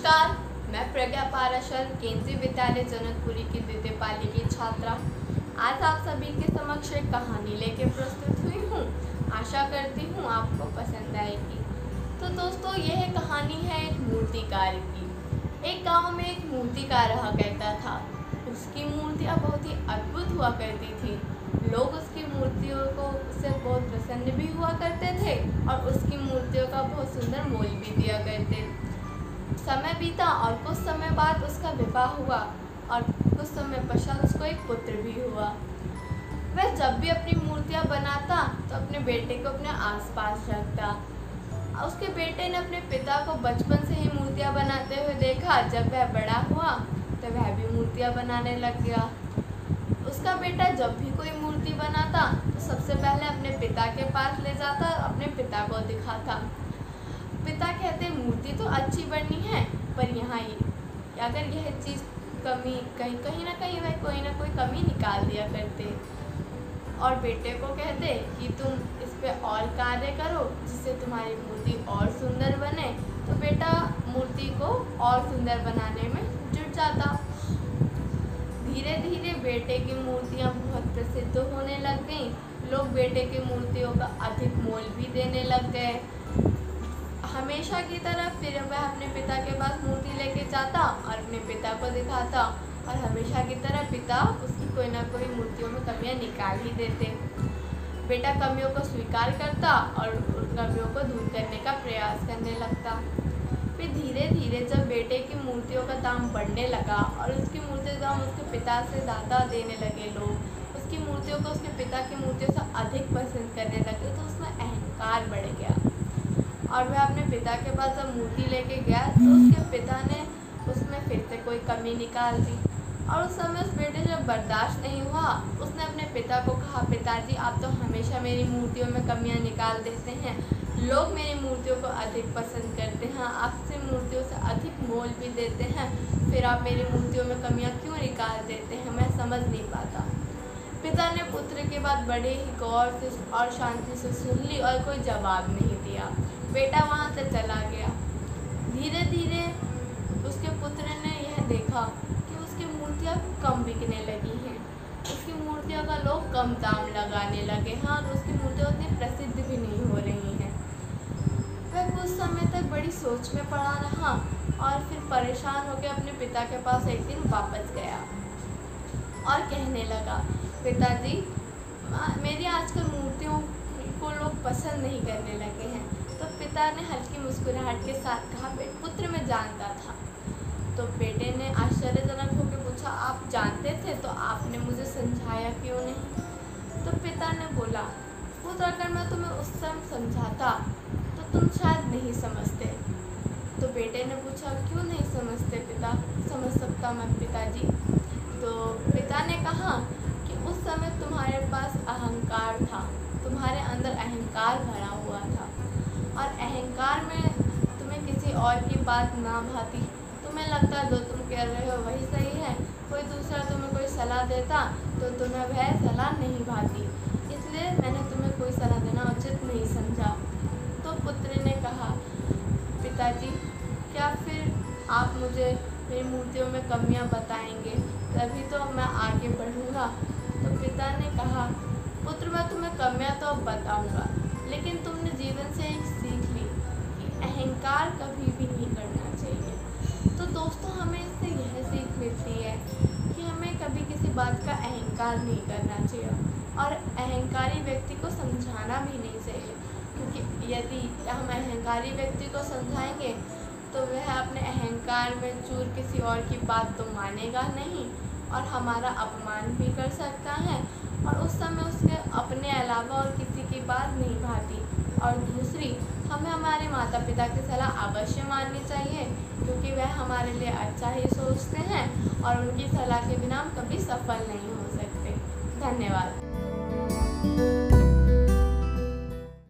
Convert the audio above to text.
नमस्कार, मैं प्रज्ञा पाराशर, केंद्रीय विद्यालय जनकपुरी की द्वितीय पाली की छात्रा। आज आप सभी के समक्ष एक कहानी लेके प्रस्तुत हुई हूँ। आशा करती हूँ आपको पसंद आएगी। तो दोस्तों, यह कहानी है एक मूर्तिकार की। एक गाँव में एक मूर्तिकार रहा करता था। उसकी मूर्तियाँ बहुत ही अद्भुत हुआ करती थी। लोग उसकी मूर्तियों को, उससे बहुत प्रसन्न भी हुआ करते थे और उसकी मूर्तियों का बहुत सुंदर मोल भी दिया करते समय बीता और कुछ समय बाद उसका विवाह हुआ और कुछ समय पश्चात उसको एक पुत्र भी हुआ। वह जब भी अपनी मूर्तियाँ बनाता तो अपने बेटे को अपने आसपास रखता। उसके बेटे ने अपने पिता को बचपन से ही मूर्तियाँ बनाते हुए देखा। जब वह बड़ा हुआ तो वह भी मूर्तियाँ बनाने लग गया। उसका बेटा जब भी कोई मूर्ति बनाता तो सबसे पहले अपने पिता के पास ले जाता अपने पिता को दिखाता। मूर्ति तो अच्छी बनी है, पर यहाँ अगर यह चीज़ कमी, कहीं कहीं ना कहीं वह कोई ना कोई कमी निकाल दिया करते। और बेटे को कहते कि तुम इस पर और कार्य करो, जिससे तुम्हारी मूर्ति और सुंदर बने। तो बेटा मूर्ति को और सुंदर बनाने में जुट जाता। धीरे धीरे बेटे की मूर्तियाँ बहुत प्रसिद्ध होने लग गईं। लोग बेटे की मूर्तियों का अधिक मोल भी देने लग गए। हमेशा की तरह फिर वह अपने पिता के पास मूर्ति लेके जाता और अपने पिता को दिखाता। और हमेशा की तरह पिता उसकी कोई ना कोई मूर्तियों में कमियाँ निकाल ही देते। बेटा कमियों को स्वीकार करता और उन कमियों को दूर करने का प्रयास करने लगता। फिर धीरे धीरे जब बेटे की मूर्तियों का दाम बढ़ने लगा और उसकी मूर्तियों का दाम उसके पिता से ज़्यादा देने लगे लोग, उसकी मूर्तियों को उसके पिता की मूर्तियों से अधिक पसंद करने लगे तो उसमें अहंकार बढ़ गया। और वह अपने पिता के पास जब मूर्ति लेके गया तो उसके पिता ने उसमें फिर से कोई कमी निकाल दी। और उस समय उस बेटे जब बर्दाश्त नहीं हुआ उसने अपने पिता को कहा पिताजी आप तो हमेशा मेरी मूर्तियों में कमियाँ निकाल देते हैं। लोग मेरी मूर्तियों को अधिक पसंद करते हैं। आपसे मूर्तियों से अधिक मोल भी देते हैं। फिर आप मेरी मूर्तियों में कमियाँ क्यों निकाल देते हैं? मैं समझ नहीं पाता। पिता ने पुत्र की बात बड़े ही गौर से और शांति से सुन ली और कोई जवाब नहीं दिया। बेटा वहाँ से चला गया। धीरे धीरे उसके पुत्र ने यह देखा कि उसकी मूर्तियाँ कम बिकने लगी हैं। उसकी मूर्तियों का लोग कम दाम लगाने लगे। हैं, और उसकी मूर्तियाँ उतनी प्रसिद्ध भी नहीं हो रही हैं। वह कुछ समय तक बड़ी सोच में पड़ा रहा और फिर परेशान होकर अपने पिता के पास एक दिन वापस गया और कहने लगा, पिताजी, मेरी आजकल मूर्तियों को लोग पसंद नहीं करने लगे हैं। पिता ने हल्की मुस्कुराहट के साथ कहा पुत्र में जानता था। तो बेटे ने आश्चर्यजनक होकर पूछा, आप जानते थे? तो आपने मुझे समझाया क्यों नहीं? तो पिता ने बोला, पुत्र, अगर मैं तुम्हें उस समय समझाता तो तुम शायद नहीं समझते। तो बेटे ने पूछा, क्यों नहीं समझते पिता? समझ सकता मैं पिताजी? तो पिता ने कहा कि उस समय तुम्हारे पास अहंकार था, तुम्हारे अंदर अहंकार भरा हुआ था। और अहंकार में तुम्हें किसी और की बात ना भाती। तुम्हें लगता है जो तुम कह रहे हो वही सही है। कोई दूसरा तुम्हें कोई सलाह देता तो तुम्हें वह सलाह नहीं भाती। इसलिए मैंने तुम्हें कोई सलाह देना उचित नहीं समझा। तो पुत्र ने कहा, पिताजी, क्या फिर आप मुझे मेरी मूर्तियों में कमियाँ बताएँगे? तभी तो मैं आगे बढ़ूँगा। तो पिता ने कहा, पुत्र, मैं तुम्हें कमियाँ तो अब बताऊँगा, लेकिन तुमने जीवन से एक अहंकार नहीं करना चाहिए। और अहंकारी व्यक्ति को समझाना भी नहीं चाहिए। क्योंकि यदि हम अहंकारी व्यक्ति को समझाएँगे तो वह अपने अहंकार में चूर किसी और की बात तो मानेगा नहीं, और हमारा अपमान भी कर सकता है। और उस समय उसके अपने अलावा और किसी की बात नहीं भाती। और दूसरी, हमें हमारे माता पिता की सलाह अवश्य माननी चाहिए, क्योंकि वह हमारे लिए अच्छा ही सोचते हैं, और उनकी सलाह के बिना हम कभी सफल नहीं हो सकते। धन्यवाद।